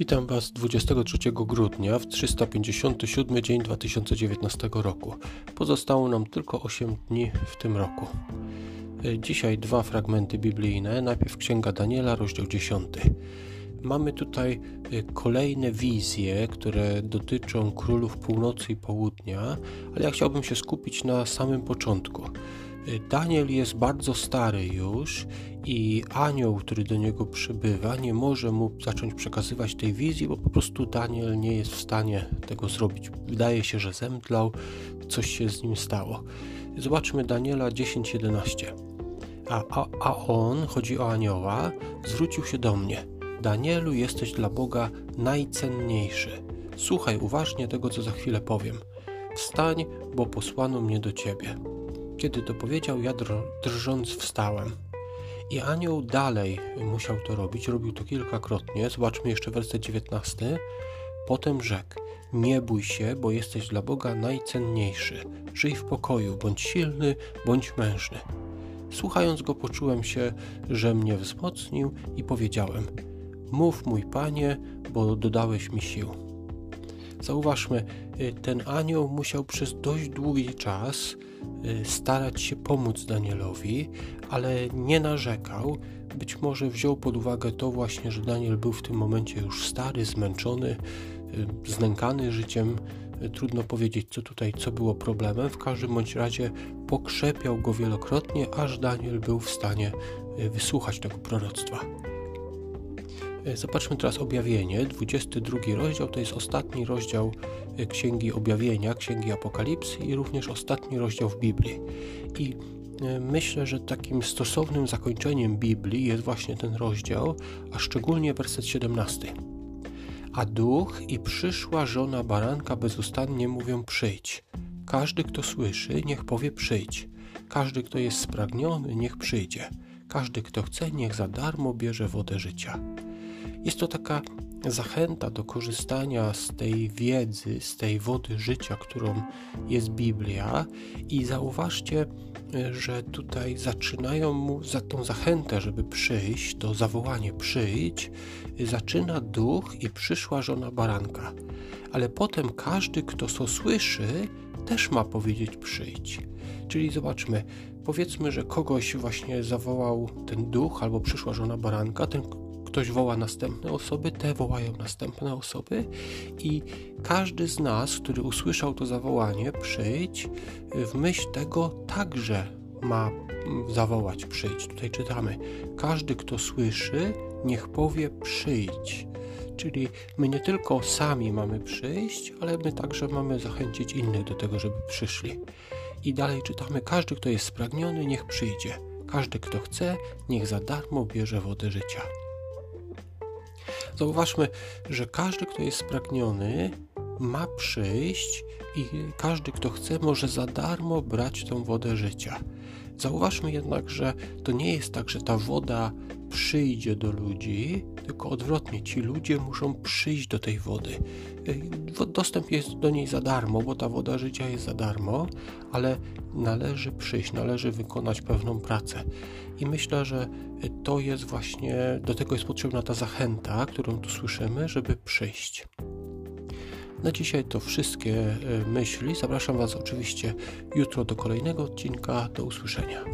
Witam Was 23 grudnia w 357 dzień 2019 roku. Pozostało nam tylko 8 dni w tym roku. E, dzisiaj dwa fragmenty biblijne. Najpierw Księga Daniela, rozdział 10. Mamy tutaj e, kolejne wizje, które dotyczą królów północy i południa, ale ja chciałbym się skupić na samym początku. Daniel jest bardzo stary już i anioł, który do niego przybywa, nie może mu zacząć przekazywać tej wizji, bo po prostu Daniel nie jest w stanie tego zrobić. Wydaje się, że zemdlał, coś się z nim stało. Zobaczmy Daniela 10:11. A, a, a on, chodzi o anioła, zwrócił się do mnie. Danielu, jesteś dla Boga najcenniejszy. Słuchaj uważnie tego, co za chwilę powiem. Wstań, bo posłano mnie do ciebie. Kiedy to powiedział, ja drżąc wstałem. I anioł dalej musiał to robić, robił to kilkakrotnie. Zobaczmy jeszcze werset 19. Potem rzekł: Nie bój się, bo jesteś dla Boga najcenniejszy. Żyj w pokoju, bądź silny, bądź mężny. Słuchając go, poczułem się, że mnie wzmocnił i powiedziałem: Mów, mój panie, bo dodałeś mi sił. Zauważmy, y, ten anioł musiał przez dość długi czas y, starać się pomóc Danielowi, ale nie narzekał. Być może wziął pod uwagę to właśnie, że Daniel był w tym momencie już stary, zmęczony, y, znękany życiem. Trudno powiedzieć, co tutaj, co było problemem. W każdym bądź razie pokrzepiał go wielokrotnie, aż Daniel był w stanie wysłuchać tego proroctwa. E, zobaczmy teraz objawienie, 22 rozdział, to jest ostatni rozdział e, Księgi Objawienia, Księgi Apokalipsy i również ostatni rozdział w Biblii. I e, myślę, że takim stosownym zakończeniem Biblii jest właśnie ten rozdział, a szczególnie werset 17. A duch i przyszła żona baranka bezustannie mówią przyjdź. Każdy, kto słyszy, niech powie przyjdź. Każdy, kto jest spragniony, niech przyjdzie. Każdy, kto chce, niech za darmo bierze wodę życia. Jest to taka zachęta do korzystania z tej wiedzy, z tej wody życia, którą jest Biblia, i zauważcie, że tutaj zaczynają mu za tą zachętę, żeby przyjść, to zawołanie przyjdź, zaczyna duch i przyszła żona baranka. Ale potem każdy, kto to słyszy, też ma powiedzieć przyjdź. Czyli zobaczmy, powiedzmy, że kogoś właśnie zawołał ten duch albo przyszła żona baranka, ten ktoś woła następne osoby, te wołają następne osoby i każdy z nas, który usłyszał to zawołanie, przyjdź, w myśl tego także ma zawołać przyjdź. Tutaj czytamy: Każdy, kto słyszy, niech powie przyjdź. Czyli my nie tylko sami mamy przyjść, ale my także mamy zachęcić innych do tego, żeby przyszli. I dalej czytamy: Każdy, kto jest spragniony, niech przyjdzie. Każdy, kto chce, niech za darmo bierze wodę życia. Zauważmy, że każdy, kto jest spragniony, ma przyjść i każdy, kto chce, może za darmo brać tą wodę życia. Zauważmy jednak, że to nie jest tak, że ta woda przyjdzie do ludzi, tylko odwrotnie, ci ludzie muszą przyjść do tej wody. Dostęp jest do niej za darmo, bo ta woda życia jest za darmo, ale należy przyjść, należy wykonać pewną pracę. I myślę, że to jest właśnie, do tego jest potrzebna ta zachęta, którą tu słyszymy, żeby przyjść. Na dzisiaj to wszystkie e, myśli. Zapraszam Was oczywiście jutro do kolejnego odcinka. Do usłyszenia.